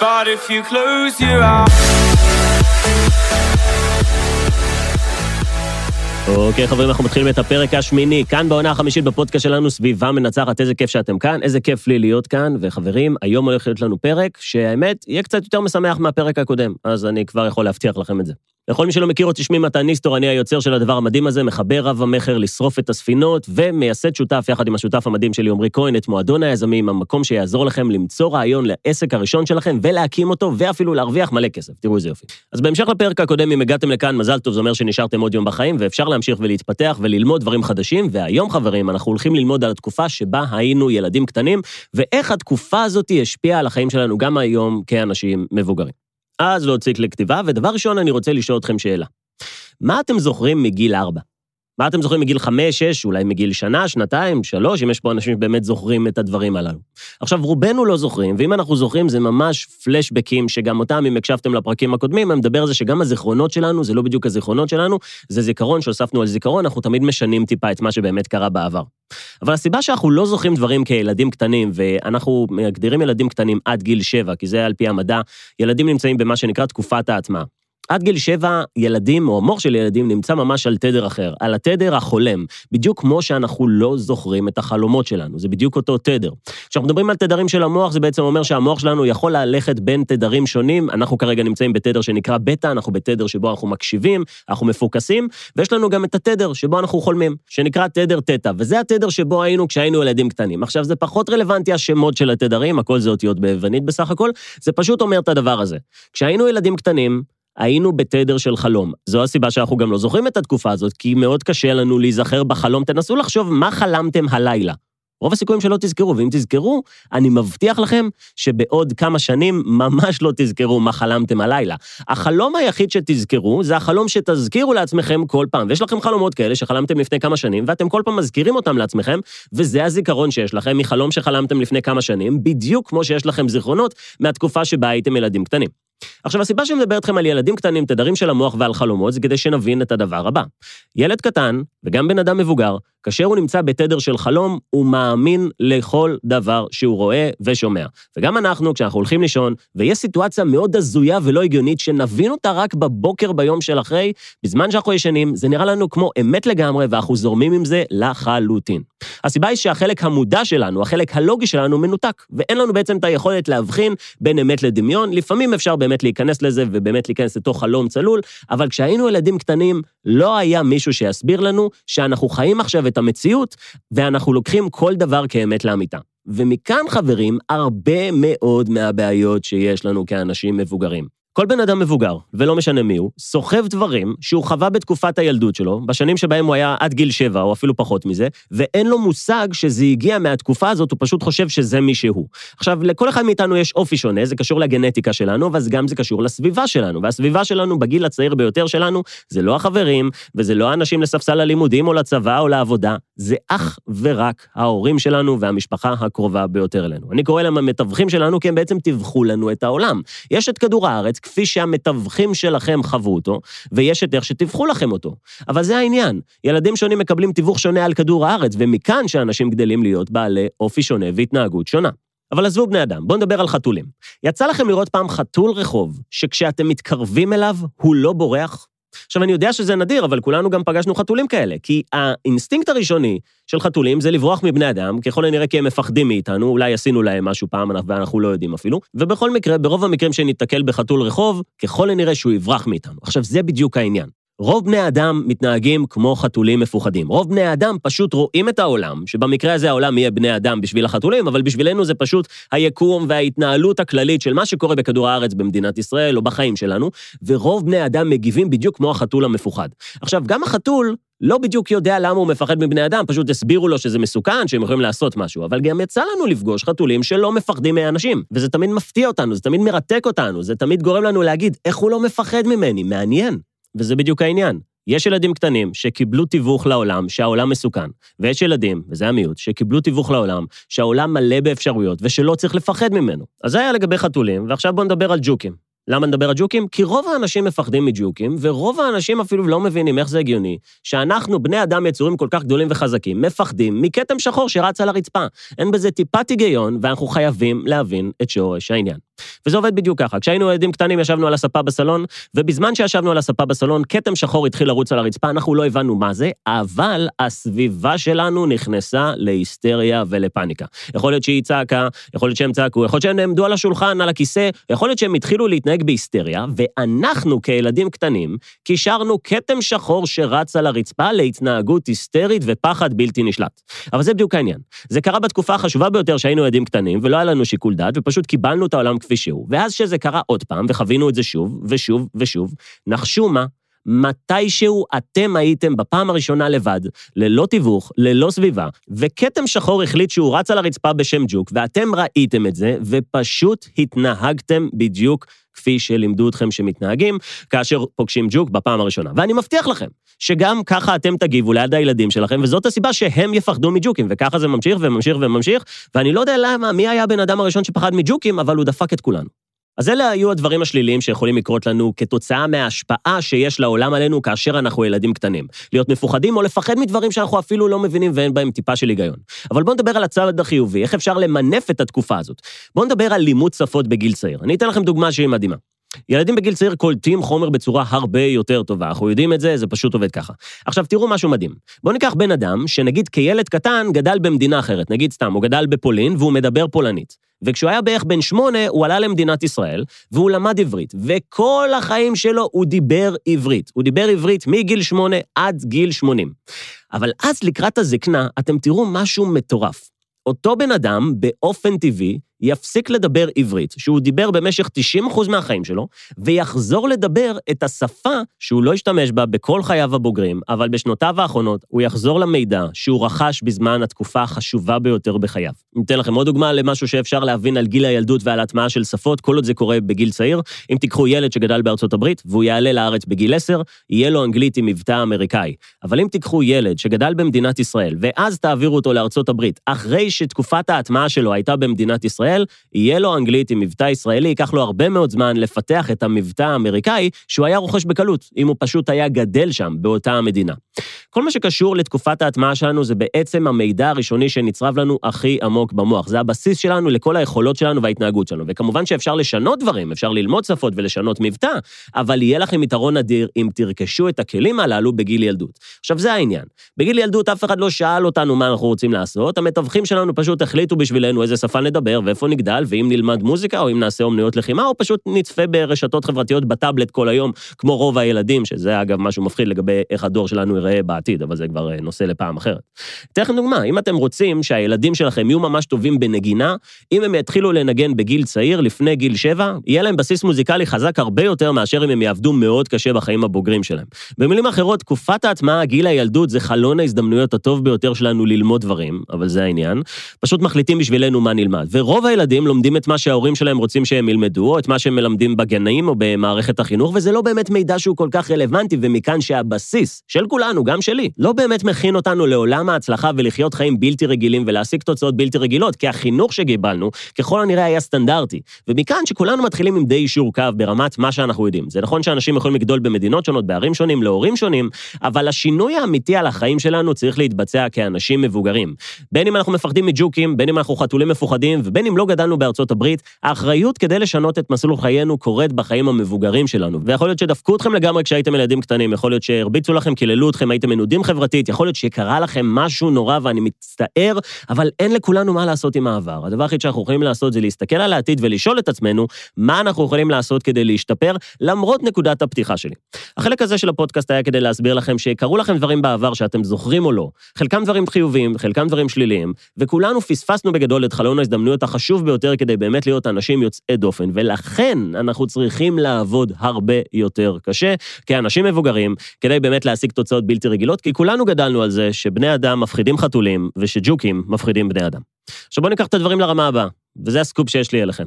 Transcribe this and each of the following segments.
But if you close your eyes אוקיי, חברים, אנחנו מתחילים את הפרק השמיני, כאן בעונה החמישית בפודקאסט שלנו, סביבה מנצחת, איזה כיף שאתם כאן, איזה כיף לי להיות כאן, וחברים, היום הולך להיות לנו פרק שהאמת יהיה קצת יותר משמח מהפרק הקודם, אז אני כבר יכול להבטיח לכם את זה. לכל מי שלא מכיר אותי, שמי מתן ניסטור, אני היוצר של הדבר המדהים הזה, מחבר רב המכר לשרוף את הספינות, ומייסד שותף יחד עם השותף המדהים שלי, עמרי כהן, את מועדון היזמים, המקום שיעזור לכם למצוא רעיון לעסק הראשון שלכם, ולהקים אותו, ואפילו להרוויח מלא כסף. תראו איזה יופי. אז בהמשך לפרק הקודם, אם הגעתם לכאן, מזל טוב, זה אומר שנשארתם עוד יום בחיים, ואפשר להמשיך ולהתפתח וללמוד דברים חדשים, והיום, חברים, אנחנו הולכים ללמוד על התקופה שבה היינו ילדים קטנים, ואיך התקופה הזאת השפיעה על החיים שלנו גם היום כאנשים מבוגרים. אז להוציא לכתיבה, ודבר ראשון, אני רוצה לשאול אתכם שאלה. מה אתם זוכרים מגיל ארבע? מה אתם זוכרים מגיל חמש, שש, אולי מגיל שנה, שנתיים, שלוש, אם יש פה אנשים שבאמת זוכרים את הדברים הללו. עכשיו, רובנו לא זוכרים, ואם אנחנו זוכרים, זה ממש פלשבקים, שגם אותם, אם הקשבתם לפרקים הקודמים, אני מדבר על זה שגם הזיכרונות שלנו, זה לא בדיוק הזיכרונות שלנו, זה זיכרון שהוספנו על זיכרון, אנחנו תמיד משנים טיפה את מה שבאמת קרה בעבר. אבל הסיבה שאנחנו לא זוכרים דברים כילדים קטנים, ואנחנו מגדירים ילדים קטנים עד גיל שבע, כי זה על פי המדע, ילדים נמצאים במה שנקרא תקופת ההטמעה. עד גיל שבע, ילדים, או המוח של ילדים, נמצא ממש על תדר אחר, על התדר החולם, בדיוק כמו שאנחנו לא זוכרים את החלומות שלנו, זה בדיוק אותו תדר. כשאנחנו מדברים על תדרים של המוח, זה בעצם אומר שהמוח שלנו יכול ללכת בין תדרים שונים, אנחנו כרגע נמצאים בתדר שנקרא בטא, אנחנו בתדר שבו אנחנו מקשיבים, אנחנו מפוקסים, ויש לנו גם את התדר שבו אנחנו חולמים, שנקרא תדר תטא, וזה התדר שבו היינו כשהיינו ילדים קטנים. עכשיו, זה פחות רלוונטי השמות של התדרים, הכל זה אותיות ביוונית בסך הכל, זה פשוט אומר את הדבר הזה. כשהיינו ילדים קטנים, היינו בתדר של חלום. זו הסיבה שאנחנו גם לא זוכרים את התקופה הזאת, כי מאוד קשה לנו להיזכר בחלום. תנסו לחשוב מה חלמתם הלילה. רוב הסיכויים שלא תזכרו, ואם תזכרו, אני מבטיח לכם שבעוד כמה שנים ממש לא תזכרו מה חלמתם הלילה. החלום היחיד שתזכרו זה החלום שתזכירו לעצמכם כל פעם. ויש לכם חלומות כאלה שחלמתם לפני כמה שנים, ואתם כל פעם מזכירים אותם לעצמכם, וזה הזיכרון שיש לכם מחלום שחלמתם לפני כמה שנים, בדיוק כמו שיש לכם זיכרונות מהתקופה שבה הייתם ילדים קטנים. עכשיו, הסיבה שאני מדבר איתכם על ילדים קטנים, תדרים של המוח ועל חלומות, זה כדי שנבין את הדבר הבא. ילד קטן, וגם בן אדם מבוגר, כאשר הוא נמצא בתדר של חלום, הוא מאמין לכל דבר שהוא רואה ושומע. וגם אנחנו, כשאנחנו הולכים לישון, ויש סיטואציה מאוד הזויה ולא הגיונית, שנבין אותה רק בבוקר ביום של אחרי, בזמן שאנחנו ישנים, זה נראה לנו כמו אמת לגמרי, ואנחנו זורמים עם זה לחלוטין. הסיבה היא שהחלק המודע שלנו, החלק הלוגי שלנו, מנותק, ואין לנו בעצם את היכולת להבחין בין אמת לדמיון. לפעמים אפשר באמת להיכנס לזה ובאמת להיכנס לתוך חלום צלול, אבל כשהיינו ילדים קטנים, לא היה מישהו שיסביר לנו שאנחנו חיים עכשיו את המציאות, ואנחנו לוקחים כל דבר כאמת לאמיתה. ומכאן, חברים, הרבה מאוד מהבעיות שיש לנו כאנשים מבוגרים. כל בן אדם מבוגר, ולא משנה מי הוא, סוחב דברים שהוא חווה בתקופת הילדות שלו, בשנים שבהם הוא היה עד גיל שבע, או אפילו פחות מזה, ואין לו מושג שזה הגיע מהתקופה הזאת, הוא פשוט חושב שזה מי שהוא. עכשיו, לכל אחד מאיתנו יש אופי שונה, זה קשור לגנטיקה שלנו, אבל גם זה קשור לסביבה שלנו. והסביבה שלנו, בגיל הצעיר ביותר שלנו, זה לא החברים, וזה לא האנשים לספסל הלימודים או לצבא או לעבודה, זה אך ורק ההורים שלנו והמשפחה הקרובה ביותר אלינו. אני קורא להם המתווכים שלנו, כי הם בעצם טיווחו לנו את העולם. יש את כדור הארץ, כפי שהמתווכים שלכם חוו אותו, ויש את איך שטיווחו לכם אותו. אבל זה העניין, ילדים שונים מקבלים תיווך שונה על כדור הארץ, ומכאן שאנשים גדלים להיות בעלי אופי שונה והתנהגות שונה. אבל עזבו בני אדם, בואו נדבר על חתולים. יצא לכם לראות פעם חתול רחוב, שכשאתם מתקרבים אליו, הוא לא בורח? עכשיו, אני יודע שזה נדיר, אבל כולנו גם פגשנו חתולים כאלה, כי האינסטינקט הראשוני של חתולים זה לברוח מבני אדם, ככל הנראה כי הם מפחדים מאיתנו, אולי עשינו להם משהו פעם ואנחנו לא יודעים אפילו, ובכל מקרה, ברוב המקרים שניתקל בחתול רחוב, ככל הנראה שהוא יברח מאיתנו. עכשיו, זה בדיוק העניין. רוב בני האדם מתנהגים כמו חתולים מפוחדים. רוב בני האדם פשוט רואים את העולם, שבמקרה הזה העולם יהיה בני אדם בשביל החתולים, אבל בשבילנו זה פשוט היקום וההתנהלות הכללית של מה שקורה בכדור הארץ במדינת ישראל או בחיים שלנו, ורוב בני האדם מגיבים בדיוק כמו החתול המפוחד. עכשיו, גם החתול לא בדיוק יודע למה הוא מפחד מבני אדם, פשוט הסבירו לו שזה מסוכן, שהם יכולים לעשות משהו, אבל גם יצא לנו לפגוש חתולים שלא מפחדים מאנשים, וזה תמיד מפתיע אותנו, זה תמיד מרתק אותנו, זה תמיד גורם לנו להגיד, איך הוא לא מפחד ממני, מעניין. וזה בדיוק העניין. יש ילדים קטנים שקיבלו תיווך לעולם שהעולם מסוכן, ויש ילדים, וזה המיעוט, שקיבלו תיווך לעולם שהעולם מלא באפשרויות ושלא צריך לפחד ממנו. אז זה היה לגבי חתולים, ועכשיו בואו נדבר על ג'וקים. למה נדבר על ג'וקים? כי רוב האנשים מפחדים מג'וקים, ורוב האנשים אפילו לא מבינים איך זה הגיוני, שאנחנו, בני אדם יצורים כל כך גדולים וחזקים, מפחדים מכתם שחור שרץ על הרצפה. אין בזה טיפת היגיון, ואנחנו חייבים להבין את שורש העניין. וזה עובד בדיוק ככה. כשהיינו ילדים קטנים ישבנו על הספה בסלון, ובזמן שישבנו על הספה בסלון, כתם שחור התחיל לרוץ על הרצפה, אנחנו לא הבנו מה זה, אבל הסביבה שלנו נכנסה להיסטריה ולפאניקה. יכול להיות שהיא צעקה, יכול להיות שהם צעקו, יכול להיות שהם נעמדו על השולחן, על הכיסא, יכול להיות שהם התחילו להתנהג בהיסטריה, ואנחנו כילדים קטנים, קישרנו כתם שחור שרץ על הרצפה להתנהגות היסטרית ופחד בלתי נשלט. אבל זה בדיוק העניין. זה קרה בתקופה החשובה ביותר שהיינו ילדים קטנים, ולא היה לנו שיקול דעת, ופשוט קיבלנו את העולם כפי שהוא. ואז שזה קרה עוד פעם, וחווינו את זה שוב, ושוב, ושוב, נחשו מה? מתישהו אתם הייתם בפעם הראשונה לבד, ללא תיווך, ללא סביבה, וכתם שחור החליט שהוא רץ על הרצפה בשם ג'וק, ואתם ראיתם את זה, ופשוט התנהגתם בדיוק כפי שלימדו אתכם שמתנהגים, כאשר פוגשים ג'וק בפעם הראשונה. ואני מבטיח לכם, שגם ככה אתם תגיבו ליד הילדים שלכם, וזאת הסיבה שהם יפחדו מג'וקים, וככה זה ממשיך וממשיך וממשיך, ואני לא יודע למה, מי היה הבן אדם הראשון שפחד מג'וקים, אבל הוא דפק את כולנו. אז אלה היו הדברים השליליים שיכולים לקרות לנו כתוצאה מההשפעה שיש לעולם עלינו כאשר אנחנו ילדים קטנים. להיות מפוחדים או לפחד מדברים שאנחנו אפילו לא מבינים ואין בהם טיפה של היגיון. אבל בואו נדבר על הצד החיובי, איך אפשר למנף את התקופה הזאת. בואו נדבר על לימוד שפות בגיל צעיר. אני אתן לכם דוגמה שהיא מדהימה. ילדים בגיל צעיר קולטים חומר בצורה הרבה יותר טובה, אנחנו יודעים את זה, זה פשוט עובד ככה. עכשיו, תראו משהו מדהים. בואו ניקח בן אדם שנגיד כילד קטן גדל במדינה אחרת, נגיד סתם, הוא גדל בפולין והוא מדבר פולנית. וכשהוא היה בערך בן שמונה, הוא עלה למדינת ישראל, והוא למד עברית, וכל החיים שלו הוא דיבר עברית. הוא דיבר עברית מגיל שמונה עד גיל שמונים. אבל אז לקראת הזקנה, אתם תראו משהו מטורף. אותו בן אדם, באופן טבעי, יפסיק לדבר עברית, שהוא דיבר במשך 90% מהחיים שלו, ויחזור לדבר את השפה שהוא לא השתמש בה בכל חייו הבוגרים, אבל בשנותיו האחרונות הוא יחזור למידע שהוא רכש בזמן התקופה החשובה ביותר בחייו. אני אתן לכם עוד דוגמה למשהו שאפשר להבין על גיל הילדות ועל הטמעה של שפות, כל עוד זה קורה בגיל צעיר. אם תיקחו ילד שגדל בארצות הברית והוא יעלה לארץ בגיל 10, יהיה לו אנגלית עם מבטא אמריקאי. אבל אם תיקחו ילד שגדל במדינת ישראל, ואז תעבירו אותו לארצות הברית, אחרי שתקופת ההטמעה שלו הייתה במדינת ישראל, ישראל, יהיה לו אנגלית עם מבטא ישראלי, ייקח לו הרבה מאוד זמן לפתח את המבטא האמריקאי שהוא היה רוכש בקלות, אם הוא פשוט היה גדל שם, באותה המדינה. כל מה שקשור לתקופת ההטמעה שלנו זה בעצם המידע הראשוני שנצרב לנו הכי עמוק במוח. זה הבסיס שלנו לכל היכולות שלנו וההתנהגות שלנו. וכמובן שאפשר לשנות דברים, אפשר ללמוד שפות ולשנות מבטא, אבל יהיה לכם יתרון אדיר אם תרכשו את הכלים הללו בגיל ילדות. עכשיו, זה העניין. בגיל ילדות אף אחד לא שאל אותנו מה אנחנו רוצים לעשות, המתווכים שלנו פשוט החליטו בשבילנו איזה שפה נדבר ואיפה נגדל, ואם נלמד מוזיקה, או אם נעשה אומנויות לחימה, או פשוט נצפה ברשתות חברתיות בטאבלט כל היום, כמו רוב הילדים, שזה אגב משהו מפחיד לגבי איך הדור שלנו ייראה בעתיד, אבל זה כבר אה, נושא לפעם אחרת. אתן לכם דוגמה, אם אתם רוצים שהילדים שלכם יהיו ממש טובים בנגינה, אם הם יתחילו לנגן בגיל צעיר, לפני גיל שבע, יהיה להם בסיס מוזיקלי חזק הרבה יותר מאשר אם הם יעבדו מאוד קשה בחיים הבוגרים שלהם. במילים אחרות, תקופת ההטמעה, גיל הילדות, זה חלון ההזדמנויות הטוב ביותר שלנו ללמוד דברים, אבל זה העניין. פשוט מחליטים בשבילנו מה נלמד. ורוב הילדים לומדים את מה שההורים שלהם רוצים שהם ילמדו, או את מה שהם מלמדים בגנאים או במערכת החינוך, וזה לא באמת מידע שהוא כל כך רלוונטי, ומכאן שהבסיס של כולנו, גם שלי, לא באמת מכין אותנו לעולם ההצלחה ולחיות חיים בלתי רגילים ולהשיג תוצאות בלתי רגילות, כי החינוך שקיבלנו, ככל הנראה היה סטנדרטי. ומכאן שכולנו מתחילים עם די אישור קו ברמת מה שאנחנו יודעים. זה נכון שאנשים יכולים לגדול במדינות שונות, בערים שונים, להורים שונים, אבל השינוי האמיתי על החיים שלנו צריך להתבצע כאנשים מבוגרים. בין אם אנחנו מפחדים מג'וקים, בין אם אנחנו חתולים מפוחדים, ובין לא גדלנו בארצות הברית, האחריות כדי לשנות את מסלול חיינו קורית בחיים המבוגרים שלנו. ויכול להיות שדפקו אתכם לגמרי כשהייתם ילדים קטנים, יכול להיות שהרביצו לכם, קיללו אתכם, הייתם מנודים חברתית, יכול להיות שקרה לכם משהו נורא ואני מצטער, אבל אין לכולנו מה לעשות עם העבר. הדבר היחיד שאנחנו יכולים לעשות זה להסתכל על העתיד ולשאול את עצמנו מה אנחנו יכולים לעשות כדי להשתפר, למרות נקודת הפתיחה שלי. החלק הזה של הפודקאסט היה כדי להסביר לכם שקרו לכם דברים בעבר שאתם זוכרים או לא. חלקם דברים חיוביים, חלקם דברים שליליים, וכולנו פספסנו בגדול את חלון ההזדמנויות החשוב ביותר כדי באמת להיות אנשים יוצאי דופן, ולכן אנחנו צריכים לעבוד הרבה יותר קשה כאנשים מבוגרים, כדי באמת להשיג תוצאות בלתי רגילות, כי כולנו גדלנו על זה שבני אדם מפחידים חתולים ושג'וקים מפחידים בני אדם. עכשיו בואו ניקח את הדברים לרמה הבאה, וזה הסקופ שיש לי אליכם.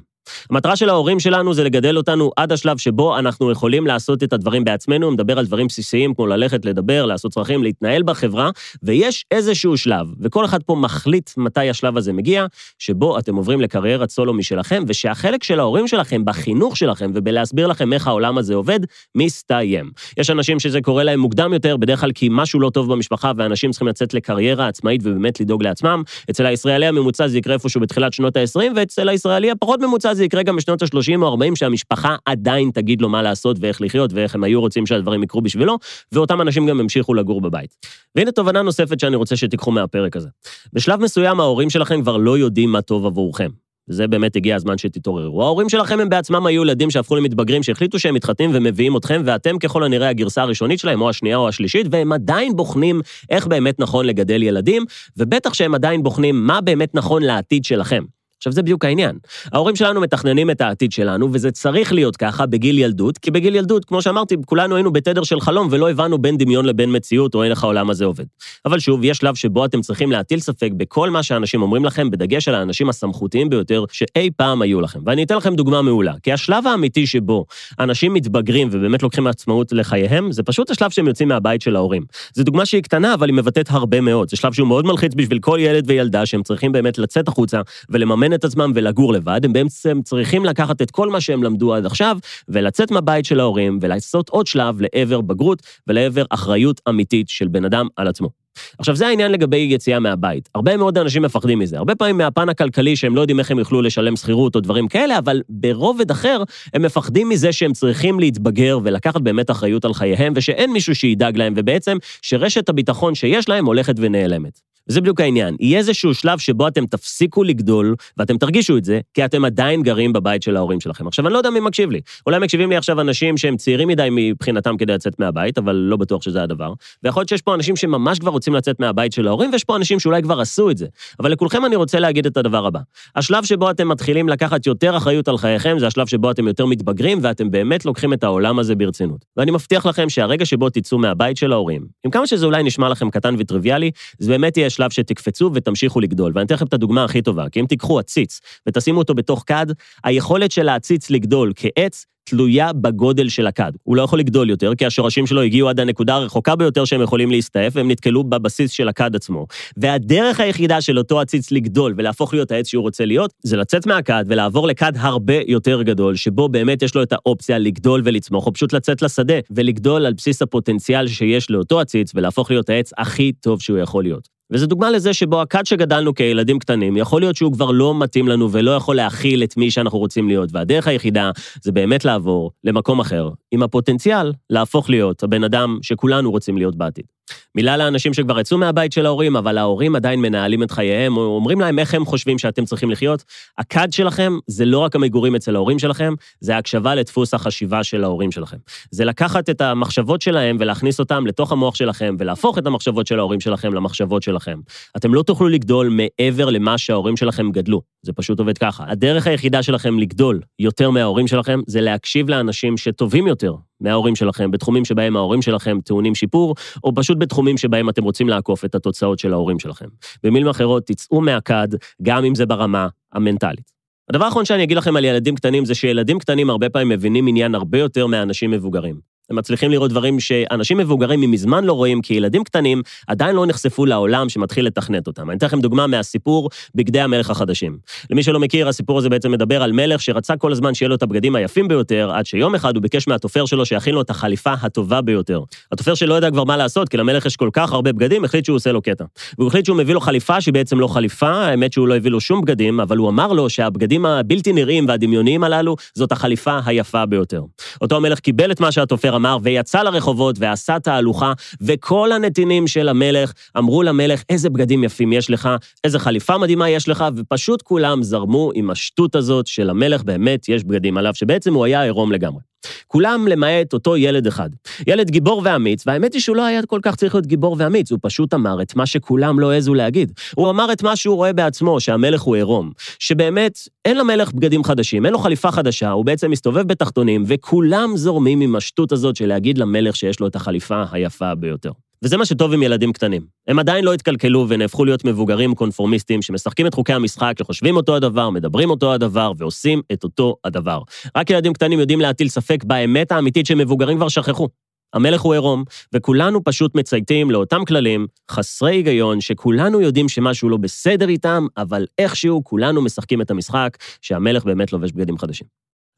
המטרה של ההורים שלנו זה לגדל אותנו עד השלב שבו אנחנו יכולים לעשות את הדברים בעצמנו, מדבר על דברים בסיסיים כמו ללכת, לדבר, לעשות צרכים, להתנהל בחברה, ויש איזשהו שלב, וכל אחד פה מחליט מתי השלב הזה מגיע, שבו אתם עוברים לקריירת סולו משלכם, ושהחלק של ההורים שלכם בחינוך שלכם ובלהסביר לכם איך העולם הזה עובד, מסתיים. יש אנשים שזה קורה להם מוקדם יותר, בדרך כלל כי משהו לא טוב במשפחה, ואנשים צריכים לצאת לקריירה עצמאית ובאמת לדאוג לעצמם. אצל הישראלי הממוצע זה יקרה איפשהו בתחילת שנות ה-20, ואצל הישראלי הפחות ממוצע בממוצע זה יקרה גם בשנות ה-30 או 40, שהמשפחה עדיין תגיד לו מה לעשות ואיך לחיות ואיך הם היו רוצים שהדברים יקרו בשבילו, ואותם אנשים גם ימשיכו לגור בבית. והנה תובנה נוספת שאני רוצה שתיקחו מהפרק הזה. בשלב מסוים ההורים שלכם כבר לא יודעים מה טוב עבורכם. וזה באמת הגיע הזמן שתתעוררו. ההורים שלכם הם בעצמם היו ילדים שהפכו למתבגרים, שהחליטו שהם מתחתנים ומביאים אתכם, ואתם ככל הנראה הגרסה הראשונית שלהם, או השנייה או השלישית, והם עדיין בוחנים איך באמת נכון לגדל ילדים, ובטח שהם עדיין בוחנים מה באמת נכון לעתיד שלכם. עכשיו, זה בדיוק העניין. ההורים שלנו מתכננים את העתיד שלנו, וזה צריך להיות ככה בגיל ילדות, כי בגיל ילדות, כמו שאמרתי, כולנו היינו בתדר של חלום ולא הבנו בין דמיון לבין מציאות או איך העולם הזה עובד. אבל שוב, יש שלב שבו אתם צריכים להטיל ספק בכל מה שאנשים אומרים לכם, בדגש על האנשים הסמכותיים ביותר שאי פעם היו לכם. ואני אתן לכם דוגמה מעולה, כי השלב האמיתי שבו אנשים מתבגרים ובאמת לוקחים עצמאות לחייהם, זה פשוט השלב שהם יוצאים מהבית של ההורים. זו דוגמה שהיא קטנה, אבל היא מבטאת הרבה מאוד. זה שלב שהוא מאוד מלחיץ בשביל כל ילד וילדה שהם צריכים באמת לצאת החוצה ולממן לאמן את עצמם ולגור לבד, הם בעצם צריכים לקחת את כל מה שהם למדו עד עכשיו, ולצאת מהבית של ההורים, ולעשות עוד שלב לעבר בגרות ולעבר אחריות אמיתית של בן אדם על עצמו. עכשיו, זה העניין לגבי יציאה מהבית. הרבה מאוד אנשים מפחדים מזה. הרבה פעמים מהפן הכלכלי שהם לא יודעים איך הם יוכלו לשלם שכירות או דברים כאלה, אבל ברובד אחר, הם מפחדים מזה שהם צריכים להתבגר ולקחת באמת אחריות על חייהם, ושאין מישהו שידאג להם, ובעצם שרשת הביטחון שיש להם הולכת ונעלמת. וזה בדיוק העניין. יהיה איזשהו שלב שבו אתם תפסיקו לגדול, ואתם תרגישו את זה, כי אתם עדיין גרים בבית של ההורים שלכם. עכשיו, אני לא יודע מי מקשיב לי. אולי מקשיבים לי עכשיו אנשים שהם צעירים מדי מבחינתם כדי לצאת מהבית, אבל לא בטוח שזה הדבר. ויכול להיות שיש פה אנשים שממש כבר רוצים לצאת מהבית של ההורים, ויש פה אנשים שאולי כבר עשו את זה. אבל לכולכם אני רוצה להגיד את הדבר הבא. השלב שבו אתם מתחילים לקחת יותר אחריות על חייכם, זה השלב שבו אתם יותר מתבגרים, ואתם באמת לוקחים את העולם הזה ברצינות. ואני מבטיח לכם שהרגע שבו תצאו מהבית של ההורים, עם כמה שזה אולי נשמע לכם קטן וטריוויאלי, זה באמת יהיה שלב שתקפצו ותמשיכו לגדול. ואני אתן לכם את הדוגמה הכי טובה, כי אם תיקחו עציץ ותשימו אותו בתוך כד, היכולת של העציץ לגדול כעץ תלויה בגודל של הכד. הוא לא יכול לגדול יותר, כי השורשים שלו הגיעו עד הנקודה הרחוקה ביותר שהם יכולים להסתעף, והם נתקלו בבסיס של הכד עצמו. והדרך היחידה של אותו עציץ לגדול ולהפוך להיות העץ שהוא רוצה להיות, זה לצאת מהכד ולעבור לכד הרבה יותר גדול, שבו באמת יש לו את האופציה לגדול ולצמוח, או פשוט לצאת לשדה ולגדול על בסיס הפוטנציאל שיש לאותו עציץ, ולהפוך להיות העץ הכי טוב שהוא יכול להיות. וזו דוגמה לזה שבו הכד שגדלנו כילדים קטנים, יכול להיות שהוא כבר לא מתאים לנו ולא יכול להכיל את מי שאנחנו רוצים להיות, והדרך היחידה זה באמת לעבור למקום אחר, עם הפוטנציאל להפוך להיות הבן אדם שכולנו רוצים להיות בעתיד. מילה לאנשים שכבר יצאו מהבית של ההורים, אבל ההורים עדיין מנהלים את חייהם, או אומרים להם איך הם חושבים שאתם צריכים לחיות. הכד שלכם זה לא רק המגורים אצל ההורים שלכם, זה הקשבה לדפוס החשיבה של ההורים שלכם. זה לקחת את המחשבות שלהם ולהכניס אותם לתוך המוח שלכם, ולהפוך את המחשבות של ההורים שלכם למחשבות שלכם. אתם לא תוכלו לגדול מעבר למה שההורים שלכם גדלו. זה פשוט עובד ככה. הדרך היחידה שלכם לגדול יותר מההורים שלכם, זה להקשיב לאנשים שטובים יותר מההורים שלכם, בתחומים שבהם ההורים שלכם טעונים שיפור, או פשוט בתחומים שבהם אתם רוצים לעקוף את התוצאות של ההורים שלכם. במילים אחרות, תצאו מהכד, גם אם זה ברמה המנטלית. הדבר האחרון שאני אגיד לכם על ילדים קטנים זה שילדים קטנים הרבה פעמים מבינים עניין הרבה יותר מאנשים מבוגרים. הם מצליחים לראות דברים שאנשים מבוגרים ממזמן לא רואים, כי ילדים קטנים עדיין לא נחשפו לעולם שמתחיל לתכנת אותם. אני אתן לכם דוגמה מהסיפור בגדי המלך החדשים. למי שלא מכיר, הסיפור הזה בעצם מדבר על מלך שרצה כל הזמן שיהיה לו את הבגדים היפים ביותר, עד שיום אחד הוא ביקש מהתופר שלו שיכין לו את החליפה הטובה ביותר. התופר שלא ידע כבר מה לעשות, כי למלך יש כל כך הרבה בגדים, החליט שהוא עושה לו קטע. והוא החליט שהוא מביא לו חליפה שהיא בעצם לא חליפה, האמת שהוא לא הביא לו שום בגדים, אבל הוא אמר לו שהבגדים הבלתי נראים והדמיוניים הללו, זאת החליפה היפה ביותר. אותו המלך קיבל את מה שהתופר אמר, ויצא לרחובות ועשה תהלוכה, וכל הנתינים של המלך אמרו למלך, איזה בגדים יפים יש לך, איזה חליפה מדהימה יש לך, ופשוט כולם זרמו עם השטות הזאת של המלך, באמת יש בגדים עליו, שבעצם הוא היה עירום לגמרי. כולם למעט אותו ילד אחד. ילד גיבור ואמיץ, והאמת היא שהוא לא היה כל כך צריך להיות גיבור ואמיץ, הוא פשוט אמר את מה שכולם לא העזו להגיד. הוא אמר את מה שהוא רואה בעצמו, שהמלך הוא עירום. שבאמת, אין למלך בגדים חדשים, אין לו חליפה חדשה, הוא בעצם מסתובב בתחתונים, וכולם זורמים עם השטות הזאת של להגיד למלך שיש לו את החליפה היפה ביותר. וזה מה שטוב עם ילדים קטנים. הם עדיין לא התקלקלו ונהפכו להיות מבוגרים קונפורמיסטים שמשחקים את חוקי המשחק, שחושבים אותו הדבר, מדברים אותו הדבר ועושים את אותו הדבר. רק ילדים קטנים יודעים להטיל ספק באמת האמיתית שמבוגרים כבר שכחו. המלך הוא עירום, וכולנו פשוט מצייתים לאותם כללים חסרי היגיון, שכולנו יודעים שמשהו לא בסדר איתם, אבל איכשהו כולנו משחקים את המשחק שהמלך באמת לובש בגדים חדשים.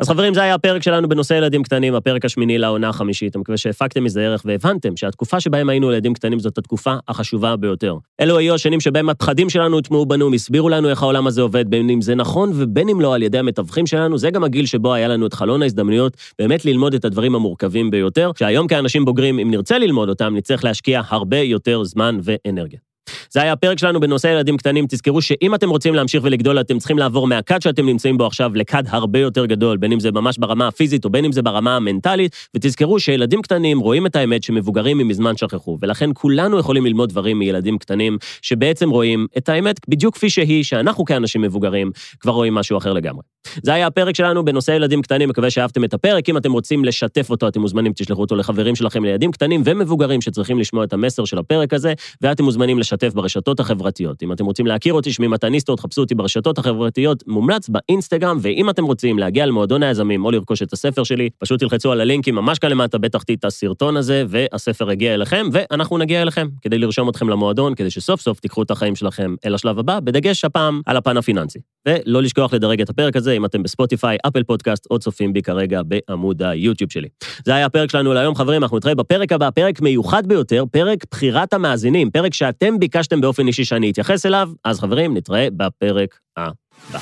אז חברים, זה היה הפרק שלנו בנושא ילדים קטנים, הפרק השמיני לעונה החמישית. אני מקווה שהפקתם מזה ערך והבנתם שהתקופה שבהם היינו ילדים קטנים זאת התקופה החשובה ביותר. אלו היו השנים שבהם הפחדים שלנו הוטמעו בנו, הסבירו לנו איך העולם הזה עובד, בין אם זה נכון ובין אם לא על ידי המתווכים שלנו, זה גם הגיל שבו היה לנו את חלון ההזדמנויות באמת ללמוד את הדברים המורכבים ביותר, שהיום כאנשים בוגרים, אם נרצה ללמוד אותם, נצטרך להשקיע הרבה יותר זמן ואנרגיה. זה היה הפרק שלנו בנושא ילדים קטנים. תזכרו שאם אתם רוצים להמשיך ולגדול, אתם צריכים לעבור מהכד שאתם נמצאים בו עכשיו לכד הרבה יותר גדול, בין אם זה ממש ברמה הפיזית או בין אם זה ברמה המנטלית, ותזכרו שילדים קטנים רואים את האמת שמבוגרים ממזמן שכחו, ולכן כולנו יכולים ללמוד דברים מילדים קטנים, שבעצם רואים את האמת בדיוק כפי שהיא, שאנחנו כאנשים מבוגרים כבר רואים משהו אחר לגמרי. זה היה הפרק שלנו בנושא ילדים קטנים, מקווה שאהבתם את הפרק. אם אתם רוצים לשתף אותו, אתם מוזמנים, תשלחו אותו לחברים שלכם, לילדים קטנים ומבוגרים שצריכים לשמוע את המסר של הפרק הזה, ואתם מוזמנים לשתף ברשתות החברתיות. אם אתם רוצים להכיר אותי, שמי מתניסטו, תחפשו אותי ברשתות החברתיות, מומלץ באינסטגרם, ואם אתם רוצים להגיע למועדון היזמים או לרכוש את הספר שלי, פשוט תלחצו על הלינקים ממש כאן למטה בתחתית הסרטון הזה, והספר יגיע אליכם, ואנחנו נגיע אליכם, כדי לרשום אתכם למועדון, כדי שסוף סוף תיקחו את החיים שלכם אל השלב הבא, בדגש הפעם על הפן הפיננסי. ולא לשכוח לדרג את הפרק הזה אם אתם בספוטיפיי, אפל פודקאסט או צופים בי כרגע בעמוד היוטיוב שלי. זה היה הפרק שלנו להיום, חברים, אנחנו נתראה בפרק הבא, פרק מיוחד ביותר, פרק בחירת המאזינים, פרק שאתם ביקשתם באופן אישי שאני אתייחס אליו, אז חברים, נתראה בפרק הבא.